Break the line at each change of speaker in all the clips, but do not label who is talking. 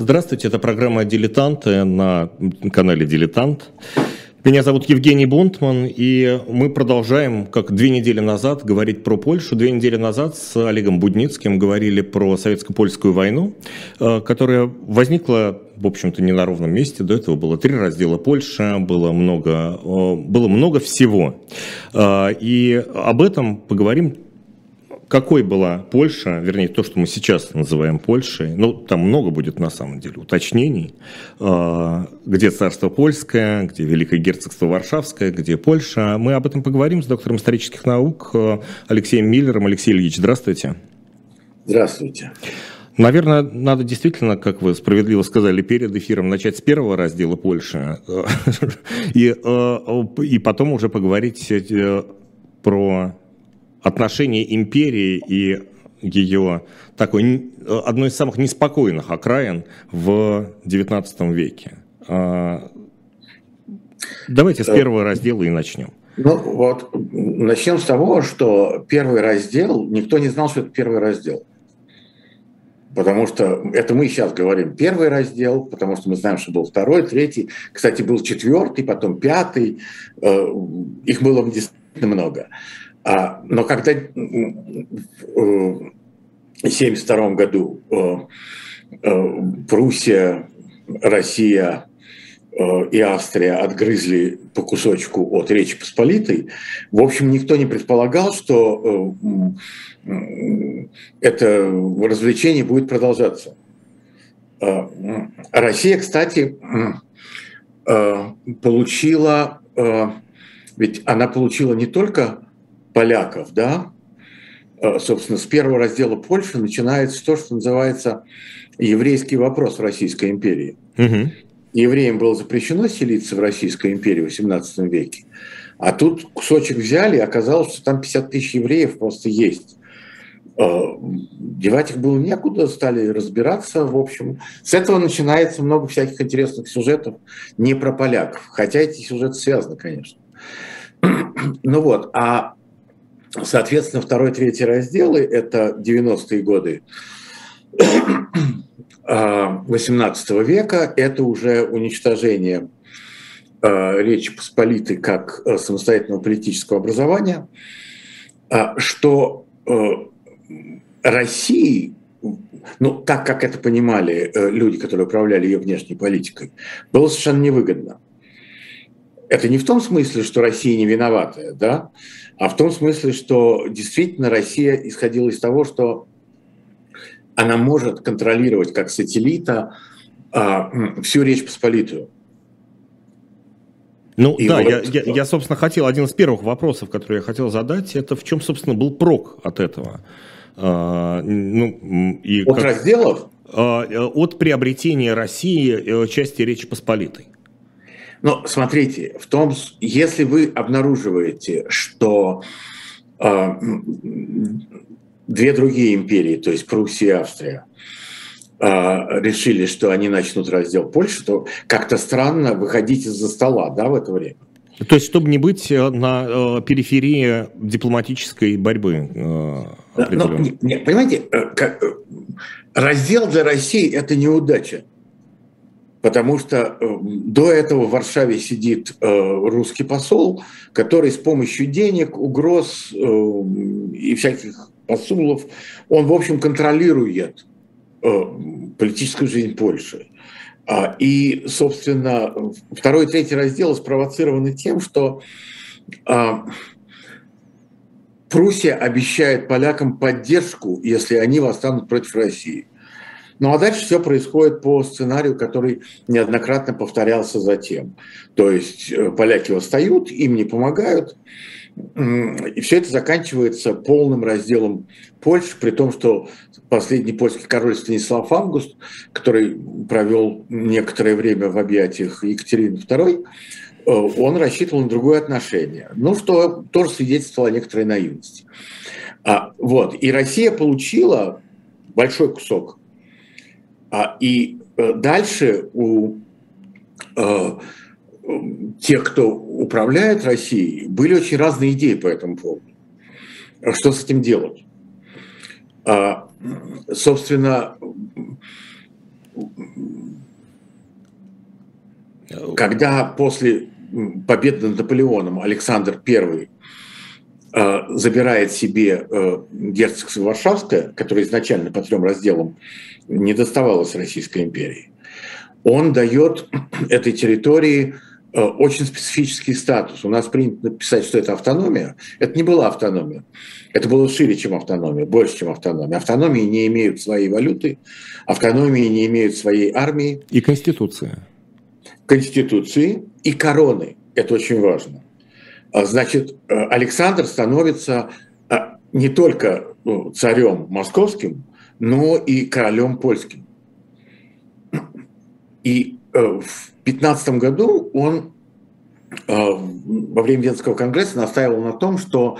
Здравствуйте, это программа «Дилетанты» на канале «Дилетант». Меня зовут Евгений Бунтман, и мы продолжаем, как две недели назад, говорить про Польшу. Две недели назад с Олегом Будницким говорили про советско-польскую войну, э, которая возникла, в общем-то, не на ровном месте. До этого было три раздела Польши, было много, э, было много всего. Э, и об этом поговорим какой была Польша, вернее, то, что мы сейчас называем Польшей, ну, там много будет на самом деле уточнений, а, где царство польское, где Великое герцогство Варшавское, где Польша. Мы об этом поговорим с доктором исторических наук а, Алексеем Миллером. Алексей Ильич, здравствуйте.
Здравствуйте.
Наверное, надо действительно, как вы справедливо сказали перед эфиром, начать с первого раздела Польши и, а, и потом уже поговорить э, про отношение империи и ее такой одной из самых неспокойных окраин в XIX веке. А, давайте с первого раздела и начнем.
Ну вот, начнем с того, что первый раздел, никто не знал, что это первый раздел. Потому что это мы сейчас говорим первый раздел, потому что мы знаем, что был второй, третий. Кстати, был четвертый, потом пятый. Э, их было действительно много. А, но когда в 1972 году э, э, Пруссия, Россия э, и Австрия отгрызли по кусочку от Речи Посполитой, в общем, никто не предполагал, что это развлечение будет продолжаться. Россия, кстати, получила, ведь она получила не только поляков, да, э, собственно, с первого раздела Польши начинается то, что называется еврейский вопрос в Российской империи. Угу. Евреям было запрещено селиться в Российской империи в XVIII веке, а тут кусочек взяли, и оказалось, что там 50 тысяч евреев просто есть. Э, девать их было некуда, стали разбираться, в общем. С этого начинается много всяких интересных сюжетов не про поляков, хотя эти сюжеты связаны, конечно. Ну вот, а Соответственно, второй, третий разделы – это 90-е годы 18 века, это уже уничтожение э, Речи Посполитой как э, самостоятельного политического образования, а, что э, России, ну, так как это понимали люди, которые управляли ее внешней политикой, было совершенно невыгодно. Это не в том смысле, что Россия не виноватая, да, а в том смысле, что действительно Россия исходила из того, что она может контролировать как сателлита а, всю Речь Посполитую.
Ну и да, я, я, я, собственно, хотел, один из первых вопросов, который я хотел задать, это в чем, собственно, был прок от этого?
А, ну, и от как, разделов?
А, от приобретения России э, части Речи Посполитой.
Но смотрите, в том, если вы обнаруживаете, что э, две другие империи, то есть Пруссия и Австрия, э, решили, что они начнут раздел Польши, то как-то странно выходить из-за стола, да, в это время.
То есть, чтобы не быть э, на э, периферии дипломатической борьбы. Э,
Но, не, понимаете, э, как, э, раздел для России это неудача потому что э, до этого в Варшаве сидит э, русский посол, который с помощью денег, угроз э, и всяких посулов, он, в общем, контролирует политическую жизнь Польши. А, и, собственно, второй и третий раздел спровоцированы тем, что а, Пруссия обещает полякам поддержку, если они восстанут против России. Ну а дальше все происходит по сценарию, который неоднократно повторялся затем. То есть э, поляки восстают, им не помогают, и все это заканчивается полным разделом Польши, при том, что последний польский король Станислав Август, который провел некоторое время в объятиях Екатерины II, э, он рассчитывал на другое отношение. Ну, что тоже свидетельствовало о некоторой наивности. А, вот. И Россия получила большой кусок и э, дальше у э, тех, кто управляет Россией, были очень разные идеи по этому поводу. Что с этим делать? А, собственно, когда после победы над Наполеоном Александр I э, забирает себе герцогство Варшавское, которое изначально по трем разделам не доставалось Российской империи, он дает этой территории э, очень специфический статус. У нас принято написать, что это автономия. Это не была автономия. Это было шире, чем автономия, больше, чем автономия. Автономии не имеют своей валюты, автономии не имеют своей армии.
И конституции.
Конституции и короны. Это очень важно. А, значит, э, Александр становится э, не только царем московским, но и королем польским. И э, в 15 году он во время Венского конгресса настаивал на том, что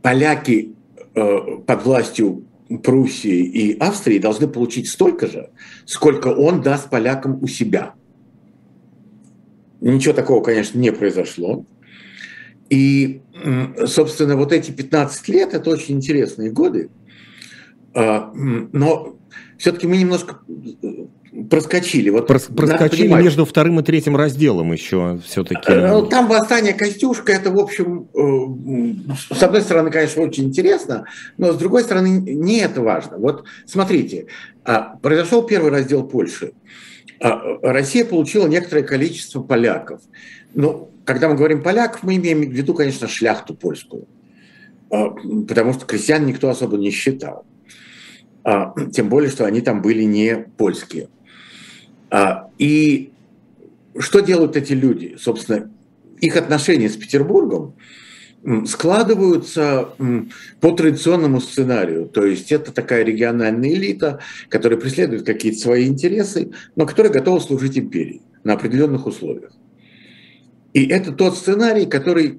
поляки под властью Пруссии и Австрии должны получить столько же, сколько он даст полякам у себя. Ничего такого, конечно, не произошло. И, собственно, вот эти 15 лет – это очень интересные годы. А, но все-таки мы немножко э, проскочили.
Вот Прос, проскочили между вторым и третьим разделом еще все-таки. Э,
ну, там восстание Костюшка, это, в общем, э, с одной стороны, конечно, очень интересно, но с другой стороны, не это важно. Вот смотрите, а, произошел первый раздел Польши. А, Россия получила некоторое количество поляков. Ну, когда мы говорим поляков, мы имеем в виду, конечно, шляхту польскую, потому что крестьян никто особо не считал. А, тем более, что они там были не польские. И что делают эти люди? Собственно, их отношения с Петербургом – складываются по традиционному сценарию. То есть это такая региональная элита, которая преследует какие-то свои интересы, но которая готова служить империи на определенных условиях. И это тот сценарий, который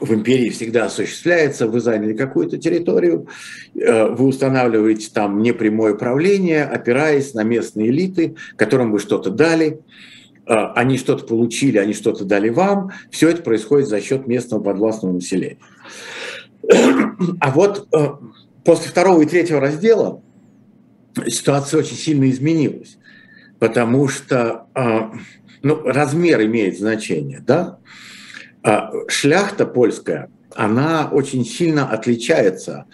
в империи всегда осуществляется. Вы заняли какую-то территорию, э, вы устанавливаете там непрямое правление, опираясь на местные элиты, которым вы что-то дали – а, они что-то получили, они что-то дали вам, все это происходит за счет местного подвластного населения. А вот э, после второго и третьего раздела ситуация очень сильно изменилась, потому что ну, размер имеет значение. Да? А, шляхта польская, она очень сильно отличается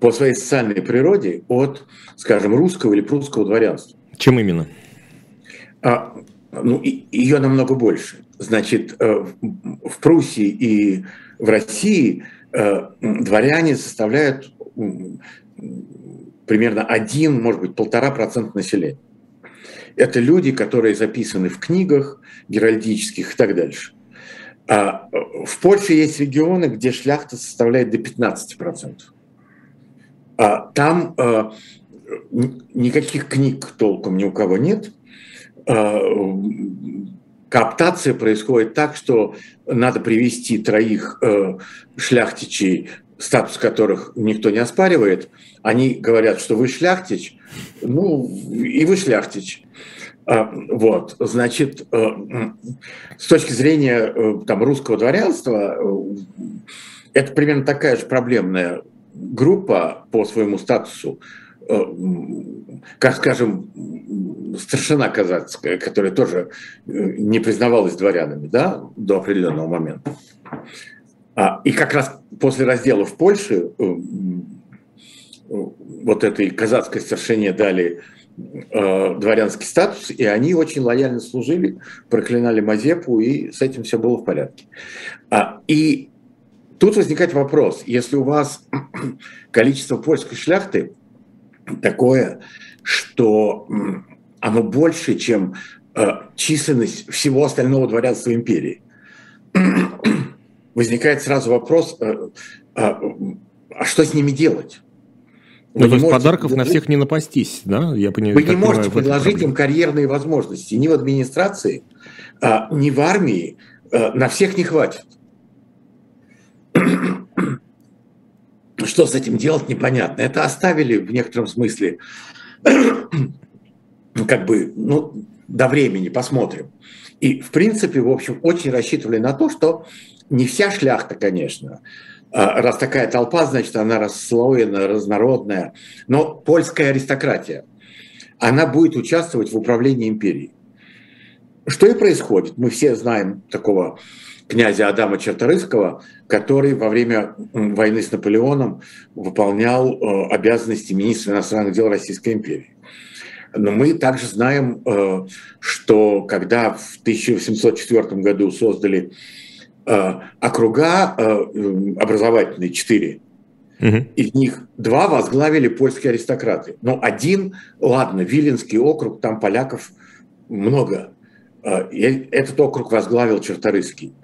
по своей социальной природе от, скажем, русского или прусского дворянства.
Чем именно?
ну, ее намного больше. Значит, э, в Пруссии и в России э, дворяне составляют примерно один, может быть, полтора процента населения. Это люди, которые записаны в книгах геральдических и так дальше. А в Польше есть регионы, где шляхта составляет до 15%. А там э, никаких книг толком ни у кого нет – кооптация происходит так, что надо привести троих э, шляхтичей, статус которых никто не оспаривает. Они говорят, что вы шляхтич, ну и вы шляхтич. А, вот, значит, э, с точки зрения там, русского дворянства, это примерно такая же проблемная группа по своему статусу, как, скажем, старшина казацкая, которая тоже э, не признавалась дворянами да, до определенного момента. А, и как раз после раздела в Польше э, вот этой казацкой старшине дали э, дворянский статус, и они очень лояльно служили, проклинали Мазепу, и с этим все было в порядке. А, и тут возникает вопрос, если у вас количество польской шляхты такое, что оно больше, чем э, численность всего остального дворянства империи. Возникает сразу вопрос, э, э, а что с ними делать?
Вы ну, то есть подарков на всех не напастись, да?
Я понимаю, вы не можете предложить им карьерные возможности ни в администрации, а, ни в армии. А, на всех не хватит. Что с этим делать, непонятно. Это оставили в некотором смысле как бы, ну, до времени посмотрим. И, в принципе, в общем, очень рассчитывали на то, что не вся шляхта, конечно, а, раз такая толпа, значит, она расслоена, разнородная, но польская аристократия, она будет участвовать в управлении империей. Что и происходит. Мы все знаем такого князя Адама Черторыского, который во время войны с Наполеоном выполнял э, обязанности министра иностранных дел Российской империи. Но мы также знаем, э, что когда в 1804 году создали округа образовательные, четыре, Угу. Из них два возглавили польские аристократы. Но один, ладно, Виленский округ, там поляков много. Этот округ возглавил Черторыский.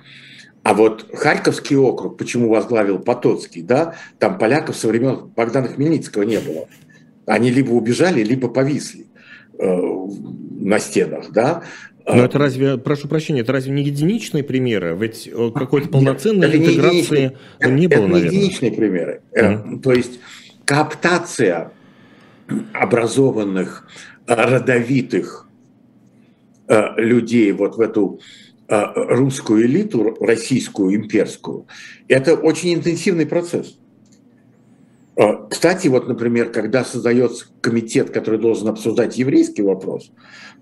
А вот Харьковский округ, почему возглавил Потоцкий, да, там поляков со времен Богдана Хмельницкого не было. Они либо убежали, либо повисли э, на стенах, да.
Но это разве, прошу прощения, это разве не единичные примеры? Ведь э, какой-то полноценной Нет, интеграции не, не было,
это наверное. Это единичные примеры. Mm-hmm. То есть кооптация образованных, родовитых людей вот в эту Э, русскую элиту, российскую, имперскую, это очень интенсивный процесс. Э, кстати, вот, например, когда создается комитет, который должен обсуждать еврейский вопрос,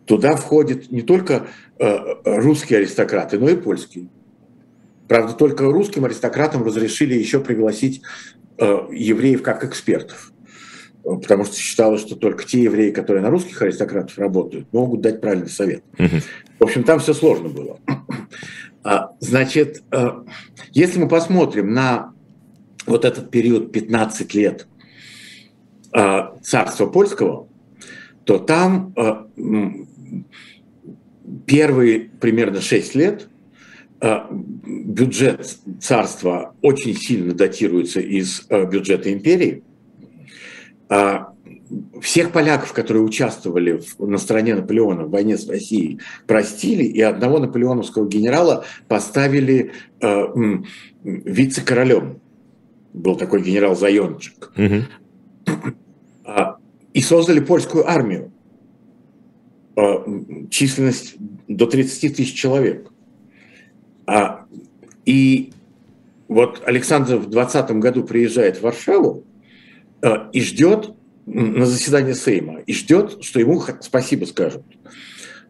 туда входят не только э, русские аристократы, но и польские. Правда, только русским аристократам разрешили еще пригласить евреев как экспертов потому что считалось, что только те евреи, которые на русских аристократов работают, могут дать правильный совет. В общем, там все сложно было. А, значит, э, если мы посмотрим на вот этот период 15 лет э, царства польского, то там э, первые примерно 6 лет бюджет царства очень сильно датируется из бюджета империи – а, всех поляков, которые участвовали на стороне Наполеона в войне с Россией, простили, и одного наполеоновского генерала поставили э, вице-королем. Был такой генерал Зайончик. Угу. И создали польскую армию. Э, численность до 30 тысяч человек. А, и вот Александр в 20 году приезжает в Варшаву, и ждет на заседание Сейма, и ждет, что ему спасибо скажут.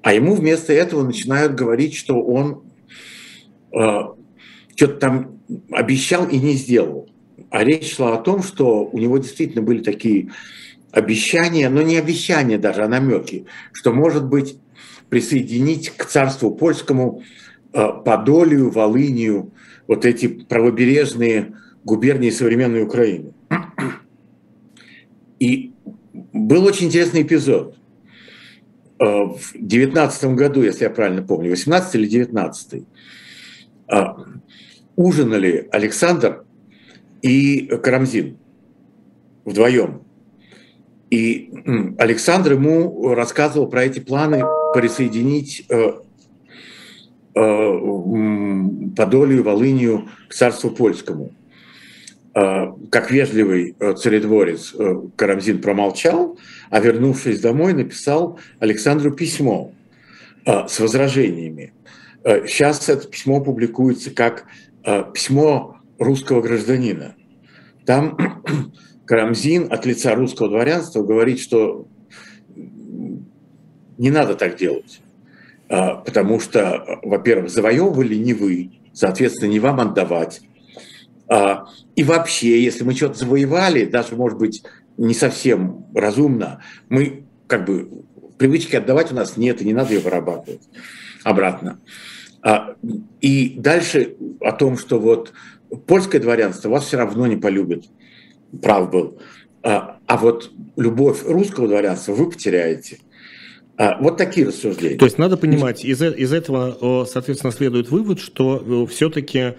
А ему вместо этого начинают говорить, что он э, что-то там обещал и не сделал. А речь шла о том, что у него действительно были такие обещания, но не обещания даже, а намеки, что, может быть, присоединить к царству польскому э, Подолию, Волынию, вот эти правобережные губернии современной Украины. И был очень интересный эпизод. Э, в девятнадцатом году, если я правильно помню, 18 или 19 э, ужинали Александр и Карамзин вдвоем. И Александр ему рассказывал про эти планы присоединить э, Подолию, Волынию к царству польскому – Э, как вежливый э, царедворец э, Карамзин промолчал, а вернувшись домой, написал Александру письмо с возражениями. Сейчас это письмо публикуется как письмо русского гражданина. Там Карамзин от лица русского дворянства говорит, что не надо так делать, потому что, во-первых, завоевывали не вы, соответственно, не вам отдавать, а, и вообще, если мы что-то завоевали, даже, может быть, не совсем разумно, мы как бы привычки отдавать у нас нет, и не надо ее вырабатывать обратно. А, и дальше о том, что вот польское дворянство вас все равно не полюбит, прав был. А, а вот любовь русского дворянства вы потеряете – а, вот такие рассуждения.
То есть надо понимать, из, из этого, соответственно, следует вывод, что все-таки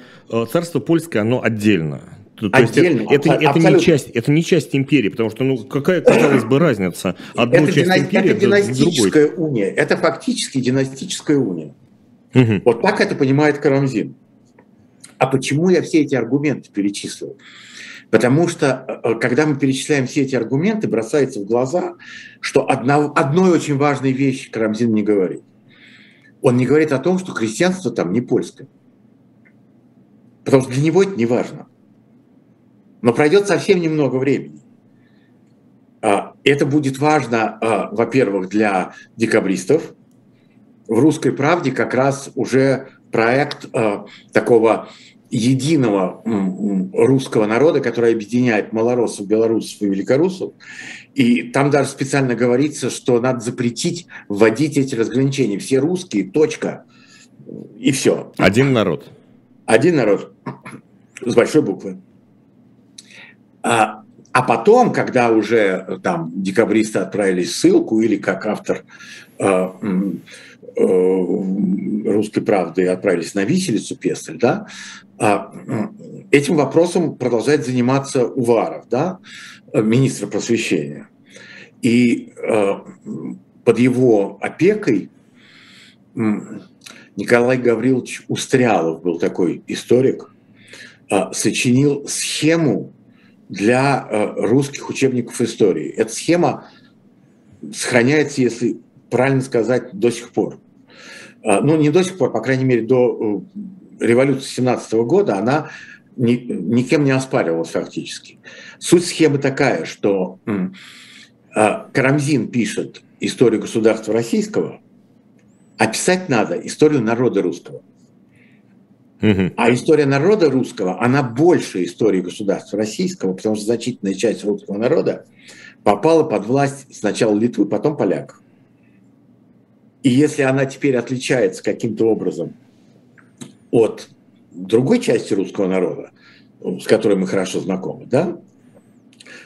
царство польское, оно отдельно. То Отдельно, есть это, это, это, не часть, это не часть империи, потому что ну какая, казалось бы, разница?
Одну это часть дина, империи это династическая другой. уния, это фактически династическая уния. Угу. Вот так это понимает Карамзин. А почему я все эти аргументы перечислил? Потому что, э, э, когда мы перечисляем все эти аргументы, бросается в глаза, что одна, одной очень важной вещи Карамзин не говорит. Он не говорит о том, что крестьянство там не польское. Потому что для него это не важно. Но пройдет совсем немного времени. Это будет важно, во-первых, для декабристов. В «Русской правде» как раз уже проект такого единого русского народа, который объединяет малороссов, белорусов и великорусов. И там даже специально говорится, что надо запретить вводить эти разграничения. Все русские, точка. И все.
Один народ.
Один народ. С большой буквы. А, а потом, когда уже там декабристы отправились в ссылку, или как автор э, э, «Русской правды» отправились на виселицу Пестель, да, э, этим вопросом продолжает заниматься Уваров, да, министра просвещения. И э, под его опекой Николай Гаврилович Устрялов был такой историк, э, сочинил схему для э, русских учебников истории. Эта схема сохраняется, если правильно сказать, до сих пор. Э, ну, не до сих пор, по крайней мере, до э, революции 17 года она ни, никем не оспаривалась фактически. Суть схемы такая, что Карамзин пишет историю государства российского, а писать надо историю народа русского. А история народа русского, она больше истории государства российского, потому что значительная часть русского народа попала под власть сначала Литвы, потом поляков. И если она теперь отличается каким-то образом от другой части русского народа, с которой мы хорошо знакомы, да,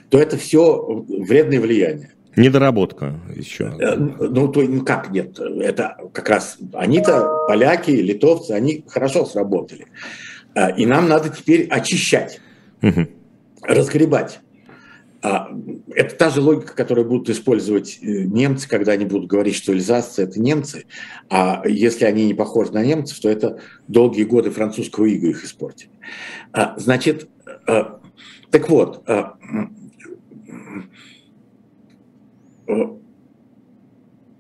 то это все вредное влияние.
Недоработка еще.
Э, ну, то ну как нет? Это как раз они-то, поляки, литовцы, они хорошо сработали. Э, и нам надо теперь очищать, угу. разгребать. А, это та же логика, которую будут использовать э, немцы, когда они будут говорить, что эльзасцы – это немцы. А если они не похожи на немцев, то это долгие годы французского ига их испортили. А, значит, так вот,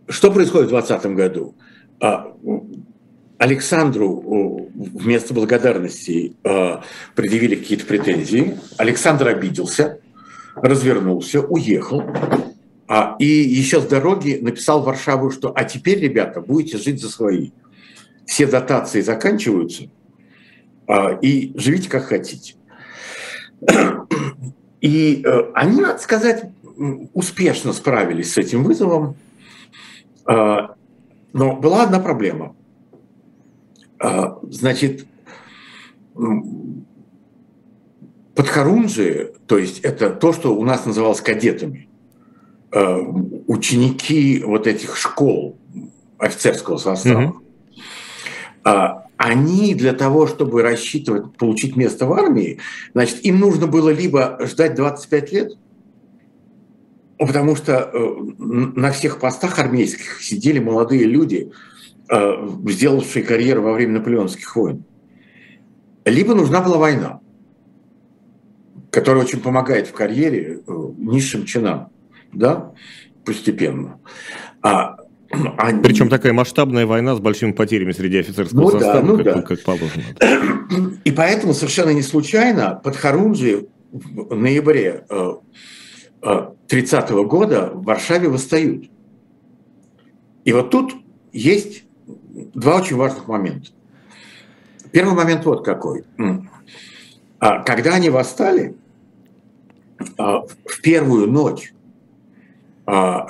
что происходит в 2020 году? А, Александру вместо благодарности а, предъявили какие-то претензии. Александр обиделся, развернулся, уехал. А, и еще с дороги написал Варшаву, что «а теперь, ребята, будете жить за свои. Все дотации заканчиваются, и живите как хотите». И э, они, надо сказать, успешно справились с этим вызовом, а, но была одна проблема. А, значит, подхорунжи, то есть это то, что у нас называлось кадетами, а, ученики вот этих школ офицерского состава, mm-hmm. они для того, чтобы рассчитывать, получить место в армии, значит, им нужно было либо ждать 25 лет – Потому что э, на всех постах армейских сидели молодые люди, э, сделавшие карьеру во время наполеонских войн. Либо нужна была война, которая очень помогает в карьере э, низшим чинам, да, постепенно.
А, они... Причем такая масштабная война с большими потерями среди офицерского ну, состава, да, ну, как, да. как положено.
И поэтому совершенно не случайно под Харунжи в ноябре 30 -го года в Варшаве восстают. И вот тут есть два очень важных момента. Первый момент вот какой. А, когда они восстали, а, в первую ночь а,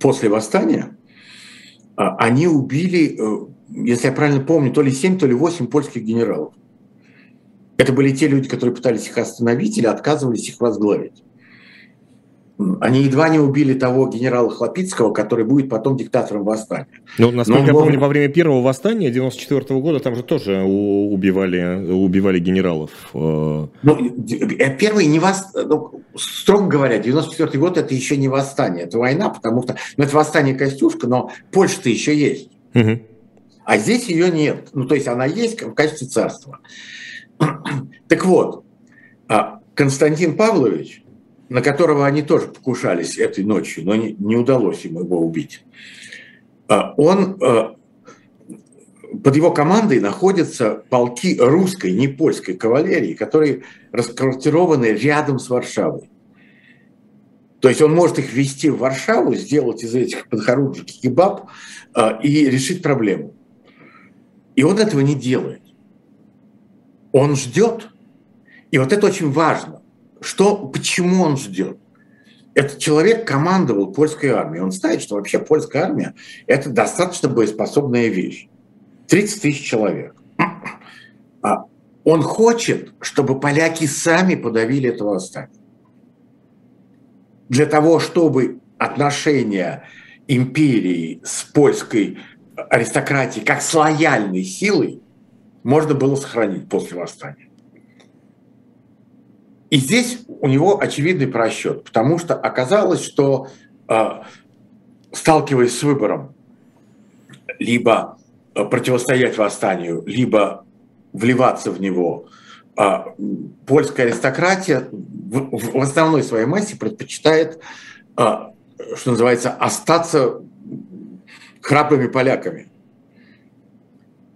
после восстания они убили, э, если я правильно помню, то ли 7, то ли 8 польских генералов. Это были те люди, которые пытались их остановить или отказывались их возглавить. Они едва не убили того генерала Хлопицкого, который будет потом диктатором восстания.
Ну, насколько Но я помню, во время первого восстания 94 года там же тоже убивали, убивали генералов.
Э. Ну, э, первый не вос... ну, строго говоря, 94 год это еще не восстание, это война, потому что ну, это восстание Костюшка, но Польша-то еще есть. Угу. А здесь ее нет. Ну, то есть она есть в качестве царства. Так вот, а Константин Павлович на которого они тоже покушались этой ночью, но не, не удалось им его убить. А, он, а, под его командой находятся полки русской, не польской кавалерии, которые расквартированы рядом с Варшавой. То есть он может их ввести в Варшаву, сделать из этих подхорунжих кебаб э, и решить проблему. И он этого не делает. Он ждет. И вот это очень важно. Что, почему он ждет? Этот человек командовал польской армией. Он знает, что вообще польская армия – это достаточно боеспособная вещь. 30 тысяч человек. А он хочет, чтобы поляки сами подавили это восстание для того, чтобы отношения империи с польской аристократией как с лояльной силой можно было сохранить после восстания. И здесь у него очевидный просчет, потому что оказалось, что а, сталкиваясь с выбором либо а, противостоять восстанию, либо вливаться в него – а, польская аристократия в основной своей массе предпочитает, что называется, остаться храбрыми поляками.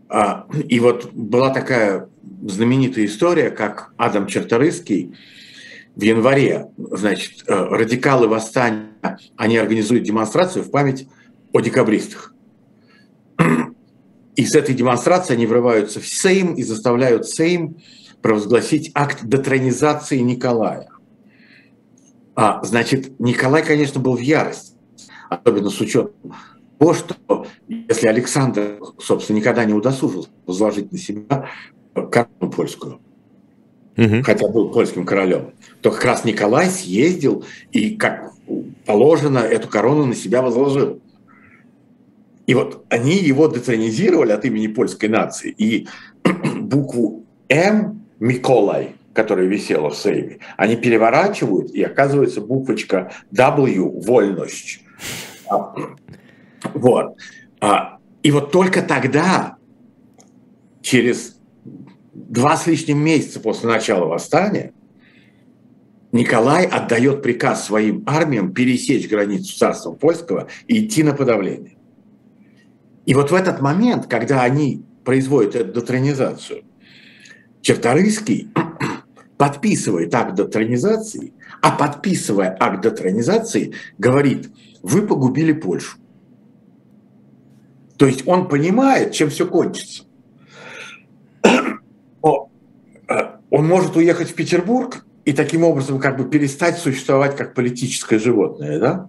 А, и вот была такая знаменитая история, как Адам Черторыский в январе, значит, э, радикалы восстания, они организуют демонстрацию в память о декабристах. И с этой демонстрацией они врываются в Сейм и заставляют Сейм провозгласить акт детронизации Николая. А, значит, Николай, конечно, был в ярости, особенно с учетом того, что если Александр, собственно, никогда не удосужился возложить на себя корону польскую, угу. хотя был польским королем, то как раз Николай съездил и, как положено, эту корону на себя возложил. И вот они его детронизировали от имени польской нации. И букву «М» Миколай, которая висела в сейве, они переворачивают, и оказывается буквочка W – вольность. Вот. А, и вот только тогда, через два с лишним месяца после начала восстания, Николай отдает приказ своим армиям пересечь границу царства польского и идти на подавление. И вот в этот момент, когда они производят эту детронизацию – Черторийский подписывает акт детронизации, а подписывая акт детронизации, говорит, вы погубили Польшу. То есть он понимает, чем все кончится. Э, он может уехать в Петербург и таким образом как бы перестать существовать как политическое животное, да?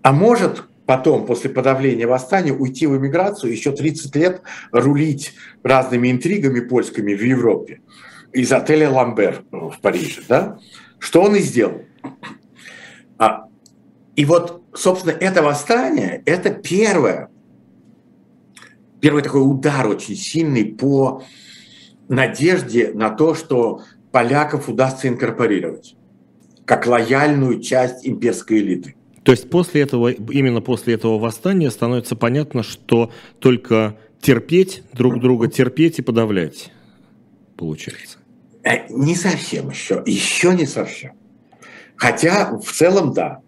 А может потом, после подавления восстания, уйти в эмиграцию, еще 30 лет рулить разными интригами польскими в Европе из отеля «Ламбер» в Париже. Да? Что он и сделал. А, и вот, собственно, это восстание – это первое, первый такой удар очень сильный по надежде на то, что поляков удастся инкорпорировать как лояльную часть имперской элиты.
То есть после этого, именно после этого восстания становится понятно, что только терпеть друг друга, терпеть и подавлять, получается.
Э, не совсем еще, еще не совсем. Хотя в целом да.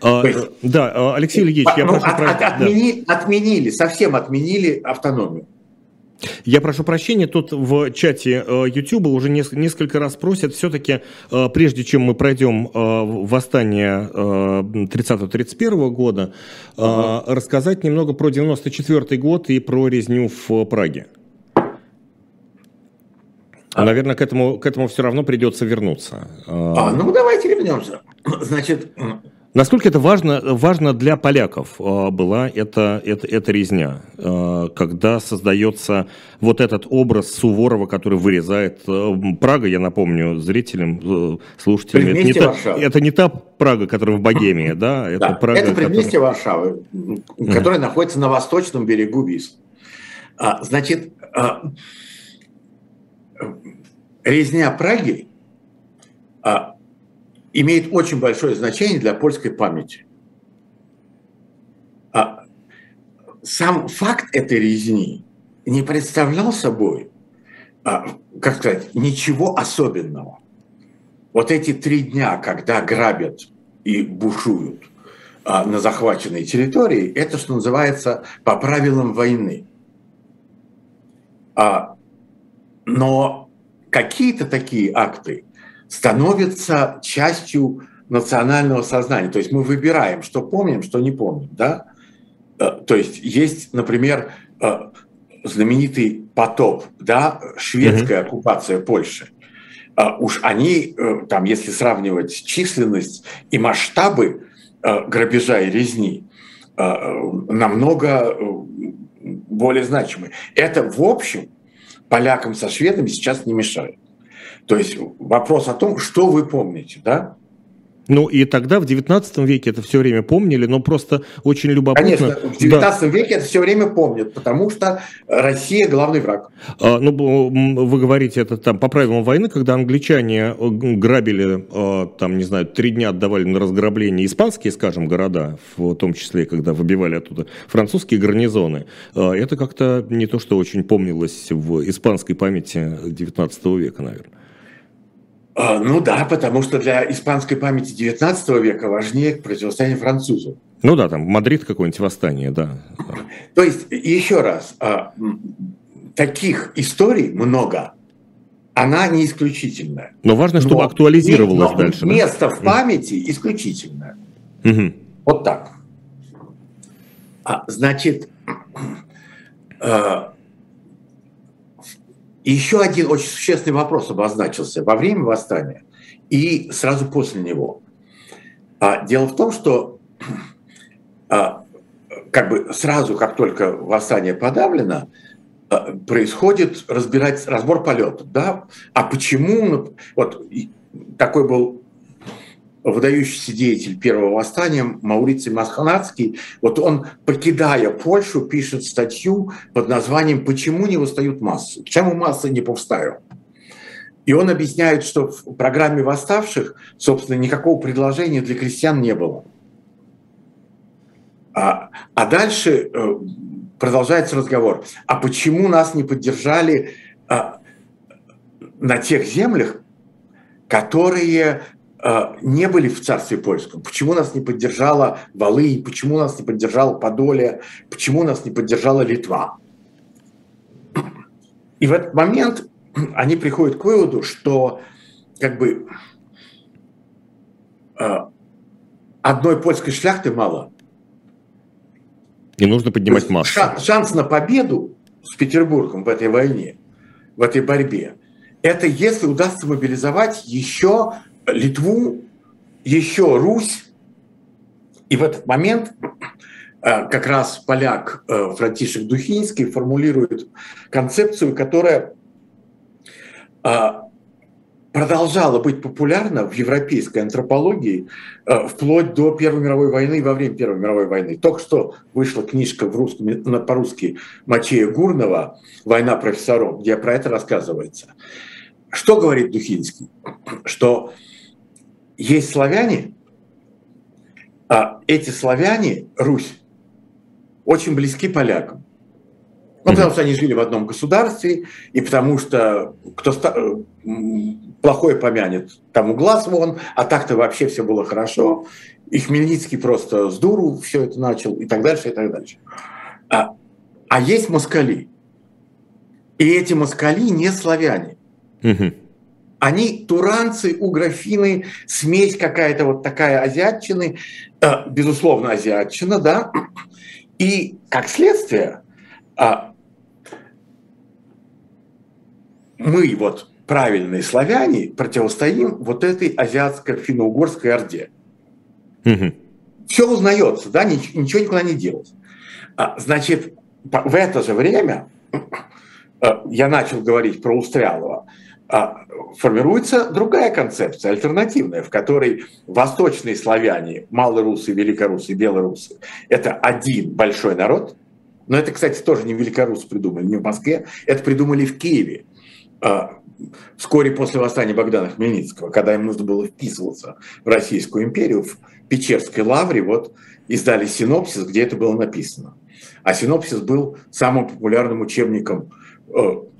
А, есть, да, Алексей Ильич, я ну, прошу
от, от, отмени, да. Отменили, совсем отменили автономию.
Я прошу прощения, тут в чате э, YouTube уже несколько раз просят все-таки, э, прежде чем мы пройдем э, восстание 30-31 года, ага. рассказать немного про 94 год и про резню в Праге. А. Наверное, к этому, к этому все равно придется вернуться.
А, ну давайте вернемся. Значит,
Насколько это важно, важно для поляков э, была эта, эта, эта резня, э, когда создается вот этот образ Суворова, который вырезает э, Прага, я напомню зрителям, слушателям, это не, та, это не та Прага, которая в Богемии, да?
Это, да, Прага, это предместье которая... Варшавы, которое mm. находится на восточном берегу Вис. А, значит, резня Праги а, имеет очень большое значение для польской памяти. А сам факт этой резни не представлял собой, а, как сказать, ничего особенного. Вот эти три дня, когда грабят и бушуют а, на захваченной территории, это, что называется, по правилам войны. Но какие-то такие акты становится частью национального сознания. То есть мы выбираем, что помним, что не помним. Да? Э, то есть есть, например, э, знаменитый потоп, да, шведская mm-hmm. оккупация Польши. Э, уж они, там, если сравнивать численность и масштабы грабежа и резни, намного более значимы. Это, в общем, полякам со шведами сейчас не мешает. То есть вопрос о том, что вы помните, да?
Ну и тогда в 19 веке это все время помнили, но просто очень любопытно.
Конечно, в 19 да. веке это все время помнят, потому что Россия главный враг.
А, ну, вы говорите это там по правилам войны, когда англичане э, грабили, а, там, не знаю, три дня отдавали на разграбление испанские, скажем, города, в том числе, когда выбивали оттуда французские гарнизоны. А, это как-то не то, что очень помнилось в испанской памяти 19 века, наверное.
А, ну да, потому что для испанской памяти 19 века важнее противостояние французу.
Ну да, там Мадрид какое-нибудь восстание, да.
То есть, еще раз, а, таких историй много, она не исключительная.
Но важно, чтобы но, актуализировалось но дальше.
Место да? в памяти исключительное.
Угу.
Вот так. А, значит, и еще один очень существенный вопрос обозначился во время восстания и сразу после него. А, дело в том, что а, как бы сразу, как только восстание подавлено, а, происходит разбирать разбор полетов, да? А почему вот такой был выдающийся деятель первого восстания Мауриций Масханацкий, вот он, покидая Польшу, пишет статью под названием «Почему не восстают массы? Почему массы не повстают?» И он объясняет, что в программе восставших, собственно, никакого предложения для крестьян не было. А, а дальше э, продолжается разговор. А почему нас не поддержали а, на тех землях, которые не были в царстве польском? Почему нас не поддержала Волынь? Почему нас не поддержала Подоле? Почему нас не поддержала Литва? И в этот момент они приходят к выводу, что как бы э, одной польской шляхты мало.
Не нужно поднимать массу.
Шанс на победу с Петербургом в этой войне, в этой борьбе, это если удастся мобилизовать еще Литву, еще Русь. И в этот момент э, как раз поляк э, Франтишек Духинский формулирует концепцию, которая э, продолжала быть популярна в европейской антропологии вплоть до Первой мировой войны и во время Первой мировой войны. Только что вышла книжка в русском, по-русски Мачея Гурнова «Война профессоров», где про это рассказывается. Что говорит Духинский? Что есть славяне, а эти славяне, Русь, очень близки полякам. Ну, потому что они жили в одном государстве, и потому что кто плохое помянет, тому глаз вон, а так-то вообще все было хорошо. И Хмельницкий просто с дуру все это начал, и так дальше, и так дальше. А, а есть москали. И эти москали не славяне. Угу. Они туранцы, уграфины, смесь какая-то вот такая азиатчины, э, безусловно, азиатчина, да. И как следствие э, мы вот правильные славяне противостоим вот этой азиатско-финно-угорской орде. Угу. Все узнается, да, ничего, ничего никуда не делать. А, значит, в это же время э, я начал говорить про Устрялова – а, формируется другая концепция, альтернативная, в которой восточные славяне, малорусы, великорусы, белорусы – это один большой народ. Но это, кстати, тоже не великорусы придумали, не в Москве, это придумали в Киеве а, вскоре после восстания Богдана Хмельницкого, когда им нужно было вписываться в Российскую империю, в Печерской лавре вот издали синопсис, где это было написано. А синопсис был самым популярным учебником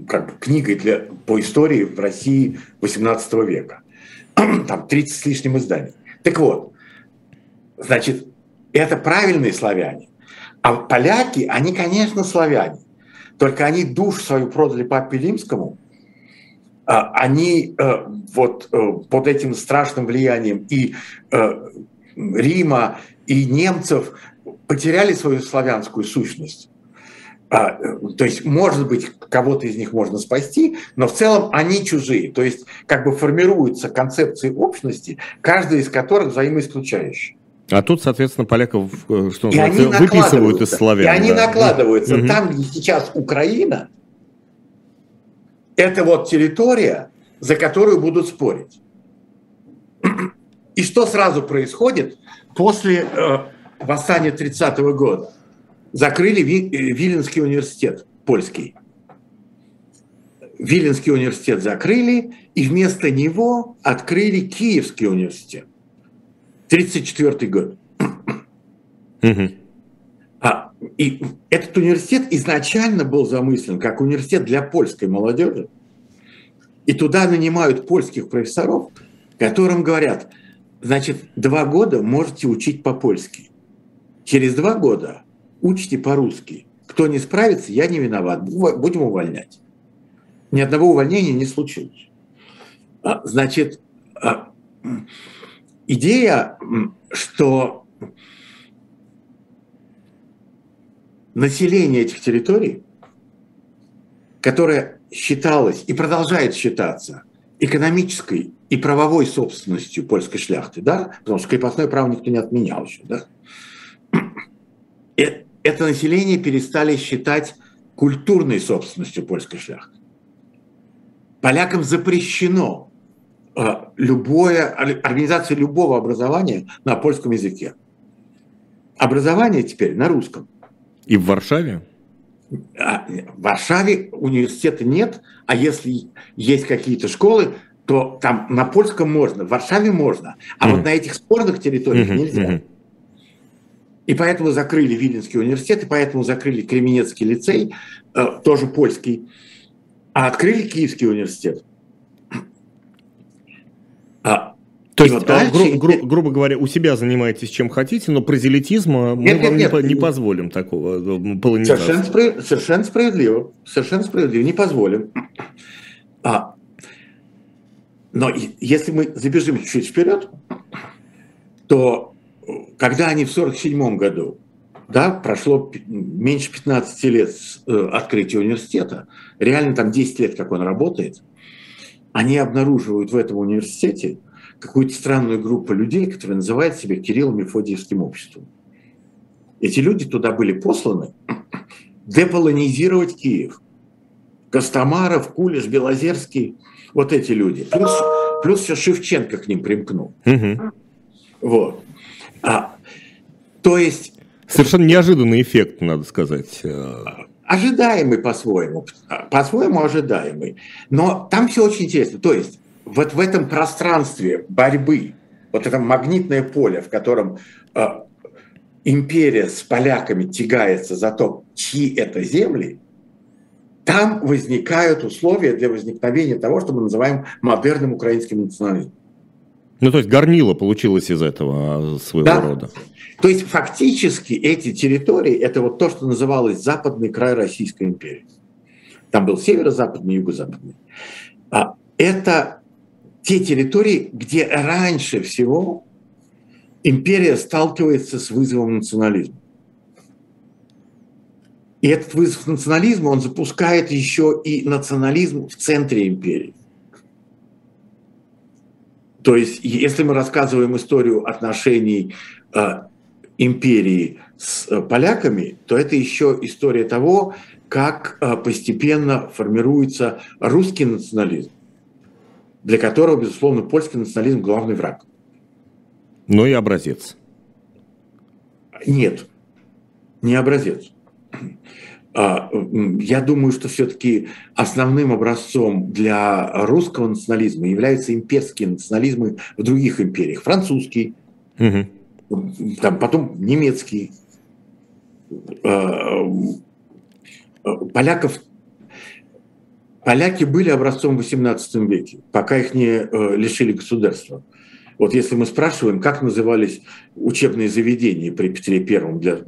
как бы книгой для, по истории в России XVIII века. Там 30 с лишним изданий. Так вот, значит, это правильные славяне. А поляки, они, конечно, славяне. Только они душ свою продали папе римскому, они вот под этим страшным влиянием и Рима, и немцев потеряли свою славянскую сущность. А, то есть, может быть, кого-то из них можно спасти, но в целом они чужие. То есть, как бы формируются концепции общности, каждая из которых взаимоисключающая.
А тут, соответственно, поляков, э, что называется, выписывают из славян.
И они да. накладываются. Угу. Там, где сейчас Украина, это вот территория, за которую будут спорить. И что сразу происходит после э, восстания 30-го года? Закрыли э, Виленский университет польский. Виленский университет закрыли, и вместо него открыли Киевский университет. 1934 год. А, и этот университет изначально был замыслен как университет для польской молодежи. И туда нанимают польских профессоров, которым говорят, значит, два года можете учить по-польски. Через два года учите по-русски. Кто не справится, я не виноват. Будем увольнять. Ни одного увольнения не случилось. А, значит, а, идея, что население этих территорий, которое считалось и продолжает считаться экономической и правовой собственностью польской шляхты, да, потому что крепостное право никто не отменял еще, да, э, это население перестали считать культурной собственностью польской шляхты. Полякам запрещено э, любое, организация любого образования на польском языке. Образование теперь на русском.
И в Варшаве?
А, в Варшаве университета нет, а если есть какие-то школы, то там на польском можно, в Варшаве можно, а mm. вот на этих спорных территориях mm-hmm. нельзя. Mm-hmm. И поэтому закрыли Виленский университет, и поэтому закрыли Кременецкий лицей, э, тоже польский, а открыли Киевский университет.
А, то есть, вот а, дальше... гру- гру- грубо говоря, у себя занимаетесь чем хотите, но прозелитизма мы нет, вам нет, не, не позволим такого
э, Совершенно, спро- совершенно справедливо. Совершенно справедливо. Не позволим. А, но если мы забежим чуть-чуть вперед, то когда они в 1947 году, да, прошло меньше 15 лет с э, открытия университета, реально там 10 лет, как он работает, они обнаруживают в этом университете какую-то странную группу людей, которая называет себя Кирилло-Мефодиевским обществом. Эти люди туда были посланы деполонизировать Киев. Костомаров, Кулиш, Белозерский, вот эти люди. Плюс, плюс еще Шевченко к ним примкнул. Угу. Вот. А, то есть...
Совершенно неожиданный эффект, надо сказать.
Ожидаемый по-своему, по-своему ожидаемый. Но там все очень интересно. То есть вот в этом пространстве борьбы, вот это магнитное поле, в котором э, империя с поляками тягается за то, чьи это земли, там возникают условия для возникновения того, что мы называем модерным украинским национализмом.
Ну, то есть горнило получилось из этого а, своего да. рода.
То есть фактически эти территории, это вот то, что называлось западный край Российской империи. Там был северо-западный, юго-западный. А это те территории, где раньше всего империя сталкивается с вызовом национализма. И этот вызов национализма, он запускает еще и национализм в центре империи. То есть, если мы рассказываем историю отношений э, империи с э, поляками, то это еще история того, как э, постепенно формируется русский национализм, для которого, безусловно, польский национализм главный враг.
Ну и образец.
Нет, не образец. А, я думаю, что все-таки основным образцом для русского национализма являются имперские национализмы в других империях. Французский, угу. там, потом немецкий. А, поляков Поляки были образцом в XVIII веке, пока их не э, лишили государства. Вот если мы спрашиваем, как назывались учебные заведения при Петре Первом для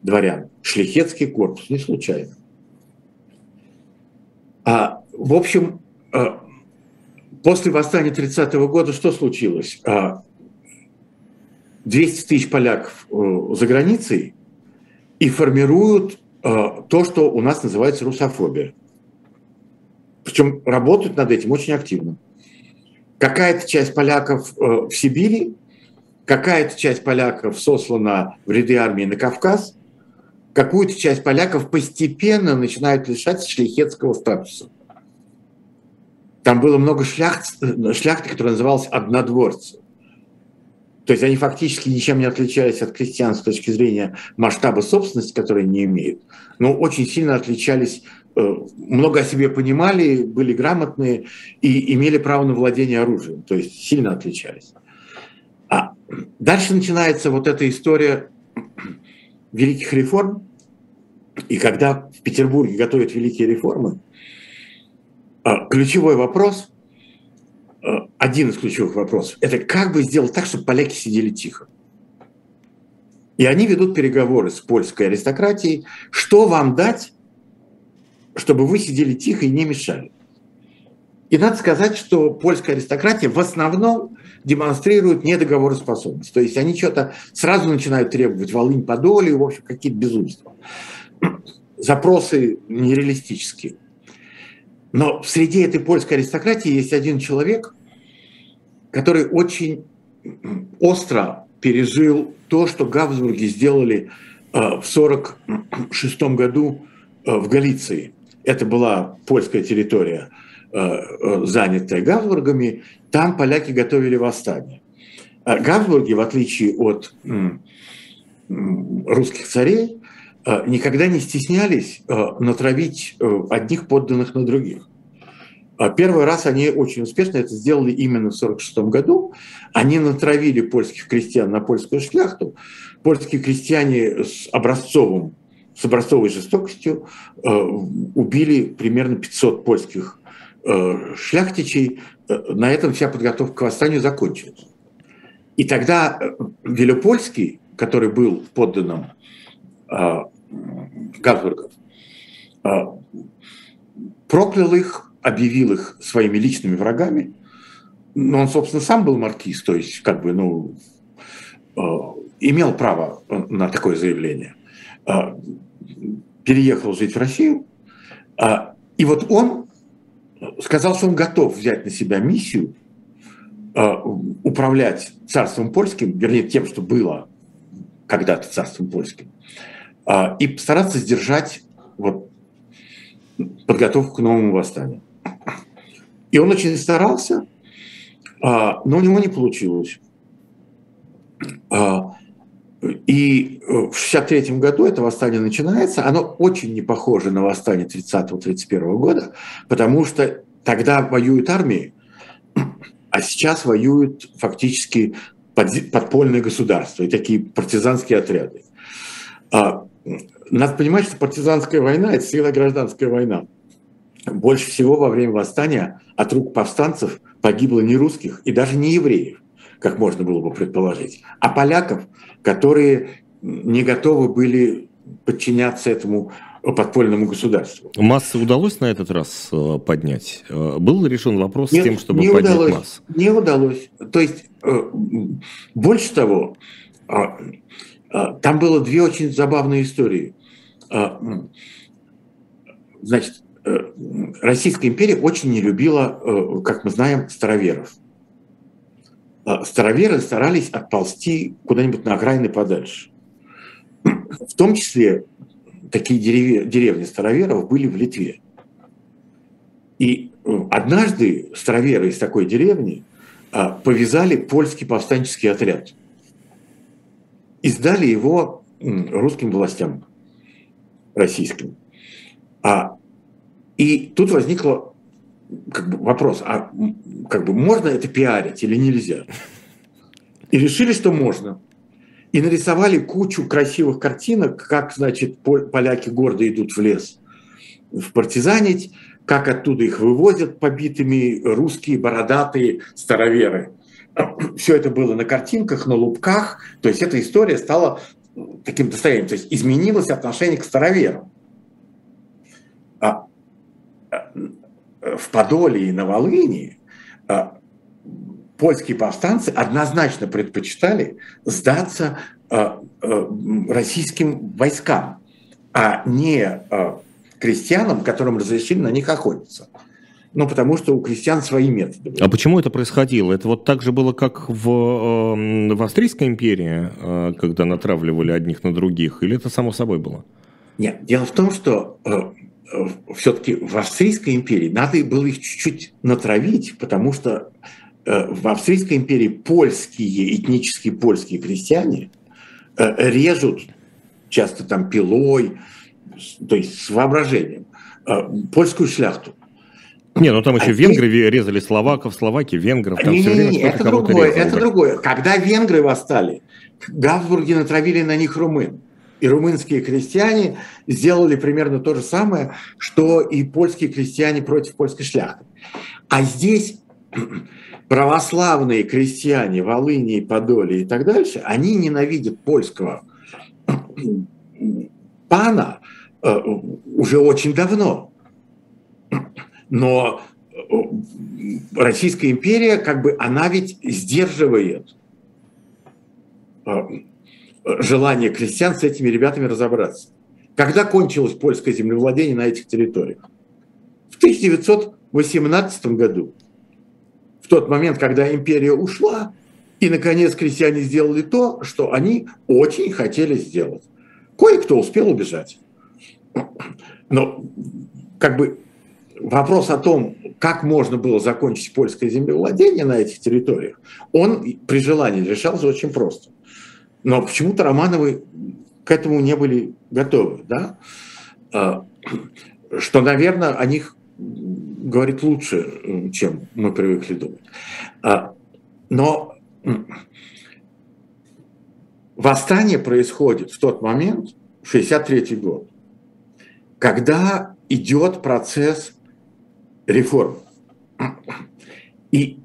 дворян, Шлихетский корпус, не случайно. А, в общем, э, После восстания 30-го года что случилось? 200 тысяч поляков за границей и формируют то, что у нас называется русофобия. Причем работают над этим очень активно. Какая-то часть поляков в Сибири, какая-то часть поляков сослана в ряды армии на Кавказ, какую-то часть поляков постепенно начинают лишать шляхетского статуса. Там было много шляхт, шляхты, которая называлась однодворцы. То есть они фактически ничем не отличались от крестьян с точки зрения масштаба собственности, которые не имеют, но очень сильно отличались, э, много о себе понимали, были грамотные и имели право на владение оружием, то есть сильно отличались. А дальше начинается вот эта история великих реформ, и когда в Петербурге готовят великие реформы, а, ключевой вопрос, а, один из ключевых вопросов, это как бы сделать так, чтобы поляки сидели тихо. И они ведут переговоры с польской аристократией, что вам дать, чтобы вы сидели тихо и не мешали. И надо сказать, что польская аристократия в основном демонстрирует недоговороспособность. То есть они что-то сразу начинают требовать Волынь по доле, в общем, какие-то безумства. Запросы нереалистические. Но в среде этой польской аристократии есть один человек, который очень остро пережил то, что Габсбурги сделали э, в 1946 году э, в Галиции. Это была польская территория, э, занятая Габсбургами. Там поляки готовили восстание. А Габсбурги, в отличие от русских царей, Э, никогда не стеснялись э, натравить э, одних подданных на других. А первый раз они очень успешно это сделали именно в 1946 году. Они натравили польских крестьян на польскую шляхту. Польские крестьяне с образцовым с образцовой жестокостью убили примерно 500 польских шляхтичей. На этом вся подготовка к восстанию закончилась. И тогда Велопольский, который был подданным Габсбургов, а, проклял их, объявил их своими личными врагами. Но он, собственно, сам был маркиз, то есть как бы, ну, имел право на такое заявление. А, переехал жить в Россию. И вот он сказал, что он готов взять на себя миссию управлять царством польским, вернее, тем, что было когда-то царством польским, а, и постараться сдержать вот, подготовку к новому восстанию. И он очень старался, а, но у него не получилось. А, и в 1963 году это восстание начинается. Оно очень не похоже на восстание 30-31 года, потому что тогда воюют армии, а сейчас воюют фактически подпольные государства и такие партизанские отряды. Надо понимать, что партизанская война – это всегда гражданская война. Больше всего во время восстания от рук повстанцев погибло не русских и даже не евреев, как можно было бы предположить, а поляков, которые не готовы были подчиняться этому подпольному государству.
Массы удалось на этот раз э, поднять? Э, был решен вопрос
Нет,
с тем, чтобы
не
поднять
удалось,
массы?
Не удалось. То есть, э, больше того, а, а, там было две очень забавные истории. А, значит, Российская империя очень не любила, как мы знаем, староверов. А, староверы старались отползти куда-нибудь на окраины подальше. В том числе такие деревни, деревни староверов были в Литве. И э, однажды староверы из такой деревни повязали польский повстанческий отряд – и сдали его русским властям, российским. А, и тут возникло как бы, вопрос, а как бы можно это пиарить или нельзя? И решили, что можно. И нарисовали кучу красивых картинок, как, значит, поляки гордо идут в лес в партизанить, как оттуда их вывозят побитыми русские бородатые староверы все это было на картинках, на лупках, то есть эта история стала таким достоянием, то есть изменилось отношение к староверам. А, а в Подоле и на Волыни польские повстанцы однозначно предпочитали сдаться российским войскам, а не крестьянам, которым разрешили на них охотиться. Ну, потому что у крестьян свои методы.
Были. А почему это происходило? Это вот так же было, как в, в Австрийской империи, э, когда натравливали одних на других? Или это само собой было?
Нет, дело в том, что э, э, все-таки в Австрийской империи надо было их чуть-чуть натравить, потому что в Австрийской империи польские, этнические польские крестьяне режут часто там пилой, то есть с воображением, польскую шляхту.
Не, ну там еще а венгры здесь... резали словаков, словаки, венгров. Там
не, все время не, это другое, это другое. Когда венгры восстали, Габсбурги натравили на них румын. И румынские крестьяне сделали примерно то же самое, что и польские крестьяне против польской шляхты. А здесь православные крестьяне Волыни, Подоли и так дальше, они ненавидят польского пана э, уже очень давно. Но э, Российская империя, как бы, она ведь сдерживает э, желание крестьян с этими ребятами разобраться. Когда кончилось польское землевладение на этих территориях? В 1918 году. В тот момент, когда империя ушла, и, наконец, крестьяне сделали то, что они очень хотели сделать. Кое-кто успел убежать. Но как бы вопрос о том, как можно было закончить польское землевладение на этих территориях, он при желании решался очень просто. Но почему-то Романовы к этому не были готовы. Да? А, что, наверное, о них говорит лучше, чем мы привыкли думать. А, но восстание происходит в тот момент, 63 год, когда идет процесс реформ. И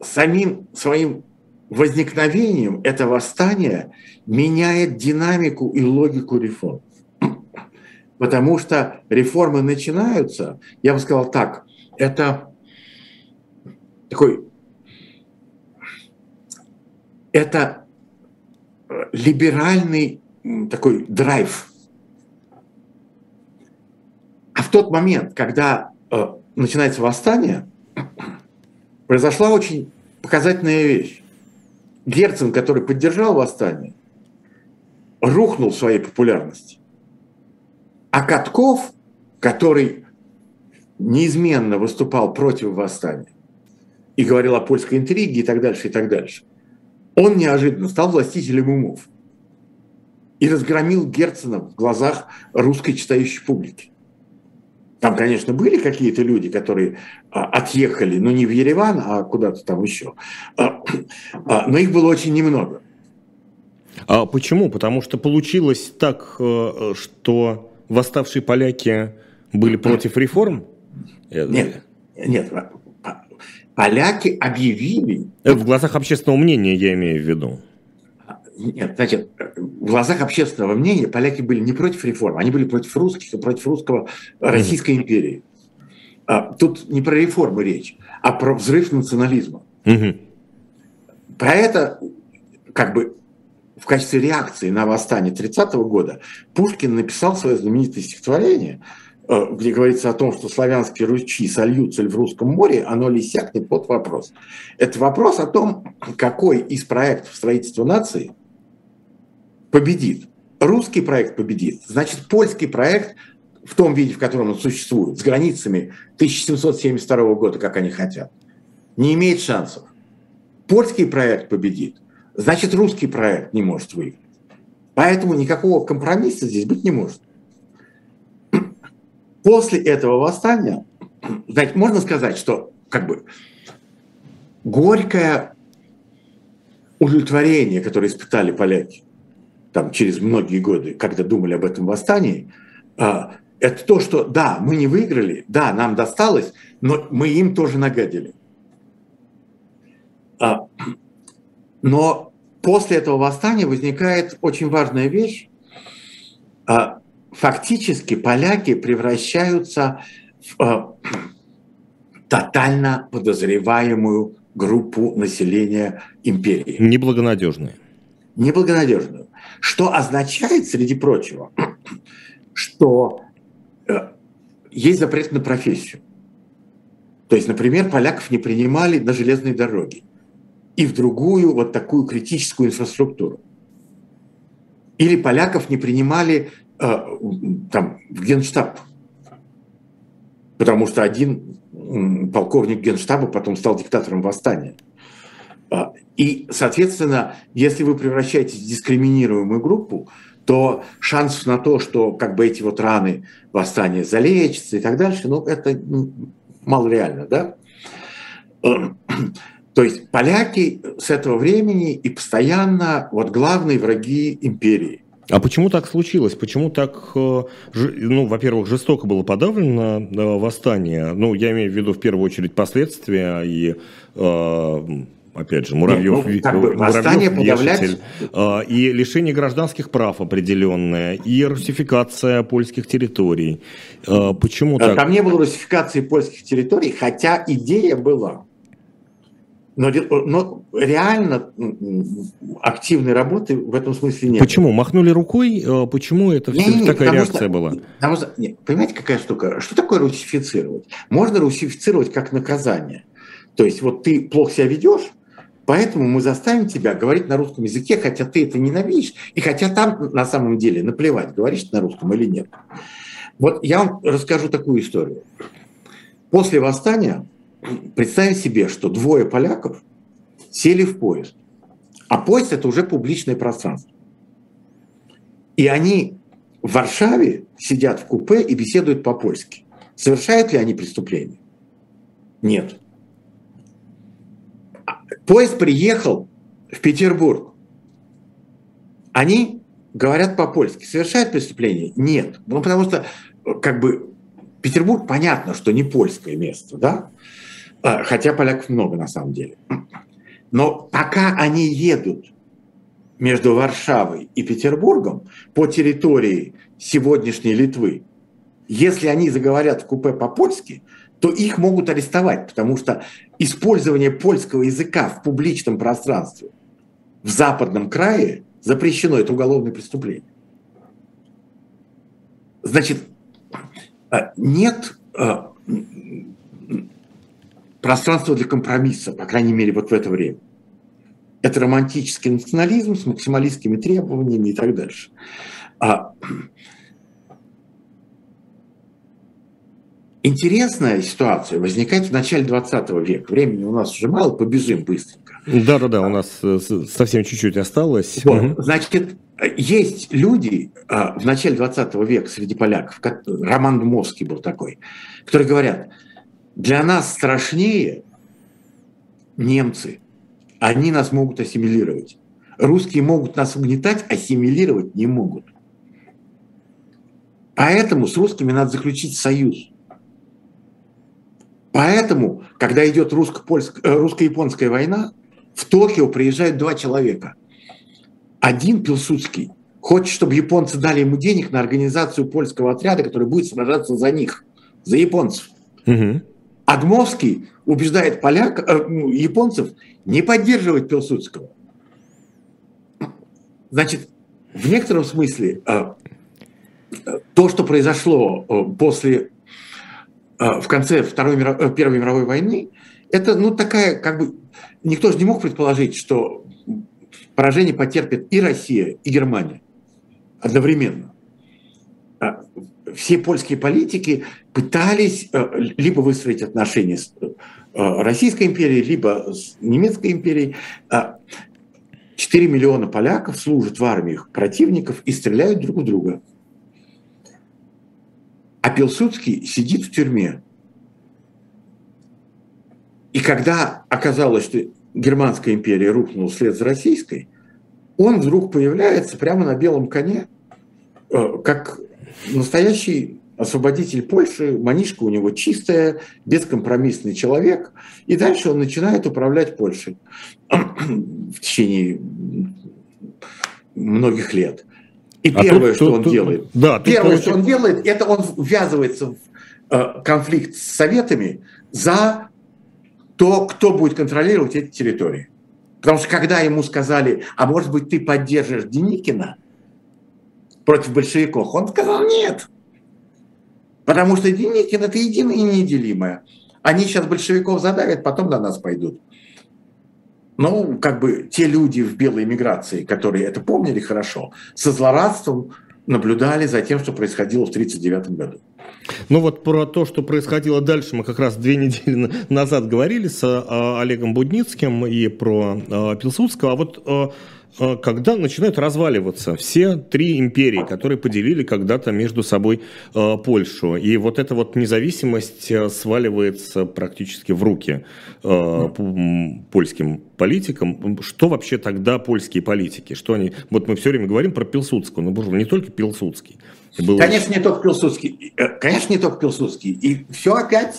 самим своим возникновением это восстание меняет динамику и логику реформ. Потому что реформы начинаются, я бы сказал так, это такой, это либеральный такой драйв. А в тот момент, когда Э, начинается восстание, произошла очень показательная вещь. Герцен, который поддержал восстание, рухнул в своей популярности. А Катков, который неизменно выступал против восстания и говорил о польской интриге и так дальше, и так дальше, он неожиданно стал властителем умов и разгромил Герцена в глазах русской читающей публики. Там, конечно, были какие-то люди, которые отъехали, но не в Ереван, а куда-то там еще. А, а, но их было очень немного.
А почему? Потому что получилось так, э, что восставшие поляки были против реформ?
Нет, нет. Поляки объявили...
В глазах общественного мнения я имею в виду.
Нет, значит, в глазах общественного мнения поляки были не против реформ, они были против русских и против русского Российской mm-hmm. империи. А, тут не про реформы речь, а про взрыв национализма. Mm-hmm. Про это, как бы, в качестве реакции на восстание 30-го года Пушкин написал свое знаменитое стихотворение, э, где говорится о том, что славянские ручьи сольются ли в русском море, оно ли сякнет под вопрос. Это вопрос о том, какой из проектов строительства нации – победит, русский проект победит, значит, польский проект в том виде, в котором он существует, с границами 1772 года, как они хотят, не имеет шансов. Польский проект победит, значит, русский проект не может выиграть. Поэтому никакого компромисса здесь быть не может. После этого восстания, знаете, можно сказать, что как бы горькое удовлетворение, которое испытали поляки, там, через многие годы, когда думали об этом восстании, а, это то, что да, мы не выиграли, да, нам досталось, но мы им тоже нагадили. А, но после этого восстания возникает очень важная вещь. А, фактически поляки превращаются в тотально подозреваемую группу населения империи.
Неблагонадежные.
Неблагонадежную. Что означает, среди прочего, что есть запрет на профессию. То есть, например, поляков не принимали на железной дороге и в другую вот такую критическую инфраструктуру. Или поляков не принимали э, там, в генштаб, потому что один полковник генштаба потом стал диктатором восстания. А, и, соответственно, если вы превращаетесь в дискриминируемую группу, то шанс на то, что как бы эти вот раны восстания залечатся и так дальше, ну, это малореально, да? То есть поляки с этого времени и постоянно вот главные враги империи.
А почему так случилось? Почему так, э, ну, во-первых, жестоко было подавлено э, восстание? Ну, я имею в виду в первую очередь последствия и э, опять же, Муравьев, Нет, ну, как бы, Муравьев подавлять... и лишение гражданских прав определенное, и русификация польских территорий. Почему
Там так? Там не было русификации польских территорий, хотя идея была. Но, но реально активной работы в этом смысле нет.
Почему? Махнули рукой? Э, почему это не, не, такая реакция что, была?
Потому что, нет, понимаете, какая штука? Что такое русифицировать? Можно русифицировать как наказание. То есть вот ты плохо себя ведешь, Поэтому мы заставим тебя говорить на русском языке, хотя ты это ненавидишь, и хотя там на самом деле наплевать, говоришь ты на русском или нет. Вот я вам расскажу такую историю. После восстания представим себе, что двое поляков сели в поезд, а поезд это уже публичное пространство. И они в Варшаве сидят в купе и беседуют по-польски. Совершают ли они преступление? Нет. Поезд приехал в Петербург. Они говорят по-польски. Совершают преступление? Нет. Ну, потому что, как бы, Петербург, понятно, что не польское место, да? А, хотя поляков много на самом деле. Но пока они едут между Варшавой и Петербургом по территории сегодняшней Литвы, если они заговорят в купе по-польски, то их могут арестовать, потому что использование польского языка в публичном пространстве в западном крае запрещено, это уголовное преступление. Значит, а, нет а, пространство для компромисса, по крайней мере, вот в это время. Это романтический национализм с максималистскими требованиями и так дальше. А, интересная ситуация возникает в начале 20 века. Времени у нас уже мало, побежим быстренько.
Да-да-да, у нас э, совсем чуть-чуть осталось.
Вот, значит, есть люди а, в начале 20 века среди поляков, как Роман Дмовский был такой, которые говорят – для нас страшнее немцы. Они нас могут ассимилировать. Русские могут нас угнетать, ассимилировать не могут. Поэтому с русскими надо заключить союз. Поэтому, когда идет э, русско-японская война, в Токио приезжают два человека. Один Пилсудский хочет, чтобы японцы дали ему денег на организацию польского отряда, который будет сражаться за них, за японцев. Угу. Адмовский убеждает поляк, э, ну, японцев не поддерживать Пилсудского. Значит, в некотором смысле э, то, что произошло э, после, в конце Второй миров, Первой мировой войны, это ну, такая, как бы, никто же не мог предположить, что поражение потерпит и Россия, и Германия одновременно. А все польские политики пытались э, либо выстроить отношения с э, Российской империей, либо с Немецкой империей. 4 а миллиона поляков служат в армиях противников и стреляют друг в друга. А Пилсудский сидит в тюрьме. И когда оказалось, что Германская империя рухнула вслед за Российской, он вдруг появляется прямо на белом коне, э, как настоящий освободитель Польши, манишка у него чистая, бескомпромиссный человек, и дальше он начинает управлять Польшей в течение многих лет. И а первое, тут, что тут, он тут, делает, да, первое, что он делает, это он ввязывается в э, конфликт с Советами за то, кто будет контролировать эти территории. Потому что когда ему сказали, а может быть ты поддержишь Деникина против большевиков, он сказал нет. Потому что Деникин это единое и неделимое. Они сейчас большевиков задавят, потом на нас пойдут. Ну, как бы те люди в белой миграции, которые это помнили хорошо, со злорадством наблюдали за тем, что происходило в 1939 году.
Ну вот про то, что происходило дальше, мы как раз две недели назад говорили с а, Олегом Будницким и про а, Пилсудского. А вот а, когда начинают разваливаться все три империи, которые поделили когда-то между собой а, Польшу. И вот эта вот независимость а, сваливается практически в руки польским политикам. Что вообще тогда польские политики? Что они... Вот мы все время говорим про Пилсудского, но, боже, не только Пилсудский.
Было... Конечно, не только Пилсудский. Э, конечно, не только Пилсудский. И все опять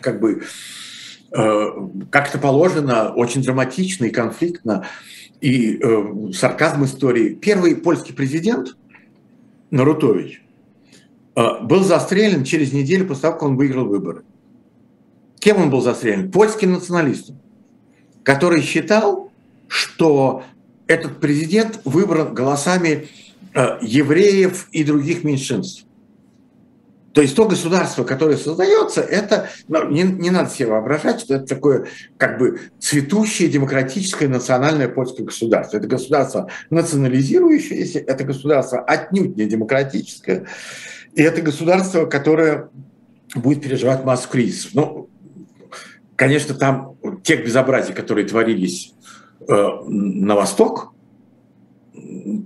как бы э, как-то положено очень драматично и конфликтно и э, сарказм истории. Первый польский президент Нарутович э, был застрелен через неделю после того, как он выиграл выборы. Кем он был застрелен? Польским националистом, который считал, что этот президент выбран голосами э, евреев и других меньшинств. То есть то государство, которое создается, это ну, не, не надо себе воображать, что это такое как бы цветущее демократическое национальное польское государство. Это государство национализирующееся, это государство отнюдь не демократическое, и это государство, которое будет переживать массу кризисов. Ну, конечно, там тех безобразий, которые творились э, на Восток,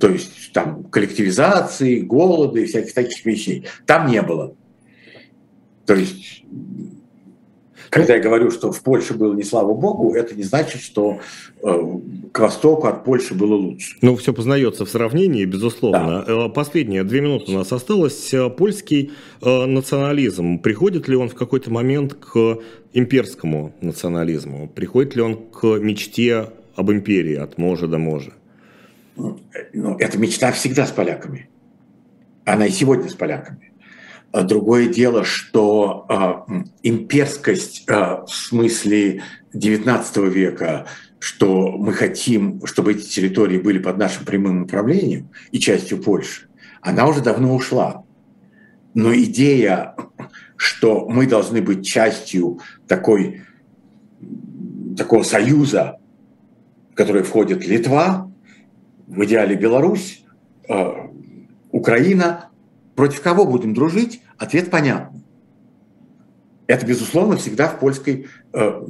то есть там коллективизации, голода и всяких таких вещей, там не было. То есть, когда я говорю, что в Польше было не слава богу, это не значит, что э, к востоку от Польши было лучше.
Ну, все познается в сравнении, безусловно. Да. Э, последние две минуты у нас осталось. Э, польский э, национализм, приходит ли он в какой-то момент к имперскому национализму? Приходит ли он к мечте об империи от можа до можа?
Ну, эта мечта всегда с поляками. Она и сегодня с поляками. А другое дело, что э, имперскость э, в смысле XIX века, что мы хотим, чтобы эти территории были под нашим прямым управлением и частью Польши, она уже давно ушла. Но идея, что мы должны быть частью такой, такого союза, в который входит Литва, в идеале Беларусь, э, Украина. Против кого будем дружить? Ответ понятный. Это, безусловно, всегда в, польской, э,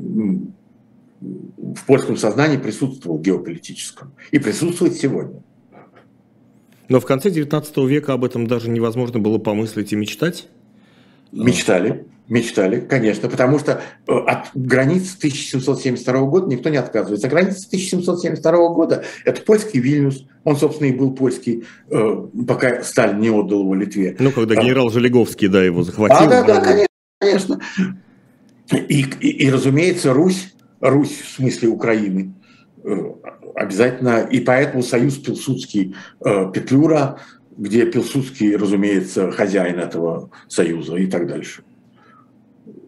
в польском сознании присутствовал геополитическом и присутствует сегодня.
Но в конце XIX века об этом даже невозможно было помыслить и мечтать?
Мечтали. Мечтали, конечно, потому что э, от границ 1772 года никто не отказывается. А граница 1772 года – это польский Вильнюс, он, собственно, и был польский, э, пока Сталин не отдал его Литве.
Ну, когда генерал Желеговский, да, его захватил. А,
да, да, конечно. И, и, и, разумеется, Русь, Русь в смысле Украины, э, обязательно, и поэтому союз Пилсудский Петлюра, где Пилсудский, разумеется, хозяин этого союза и так дальше.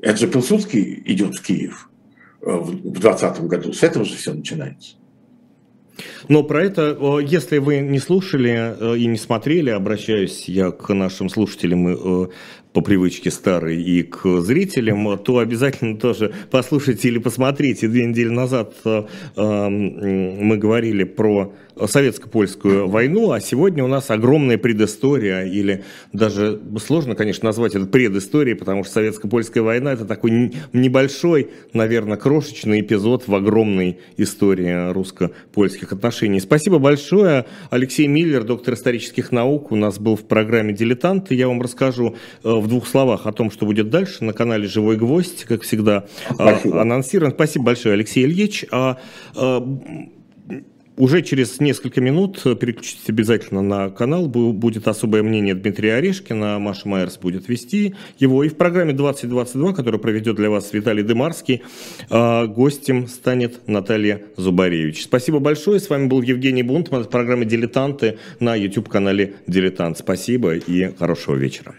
Это же Пилсудский идет в Киев э, в 2020 году. С этого же все начинается.
Но про это, если вы не слушали э, и не смотрели, обращаюсь я к нашим слушателям э, по привычке старой и к зрителям, то обязательно тоже послушайте или посмотрите. Две недели назад мы говорили про советско-польскую войну, а сегодня у нас огромная предыстория, или даже сложно, конечно, назвать это предысторией, потому что советско-польская война это такой небольшой, наверное, крошечный эпизод в огромной истории русско-польских отношений. Спасибо большое. Алексей Миллер, доктор исторических наук, у нас был в программе «Дилетант». Я вам расскажу э, в двух словах о том, что будет дальше на канале «Живой гвоздь», как всегда, Спасибо. анонсирован. Спасибо большое, Алексей Ильич. А, а, уже через несколько минут переключитесь обязательно на канал. Будет особое мнение Дмитрия Орешкина. Маша Майерс будет вести его. И в программе 2022, которую проведет для вас Виталий Дымарский, а, гостем станет Наталья Зубаревич. Спасибо большое. С вами был Евгений Бунтман. Это программа «Дилетанты» на YouTube-канале «Дилетант». Спасибо и хорошего вечера.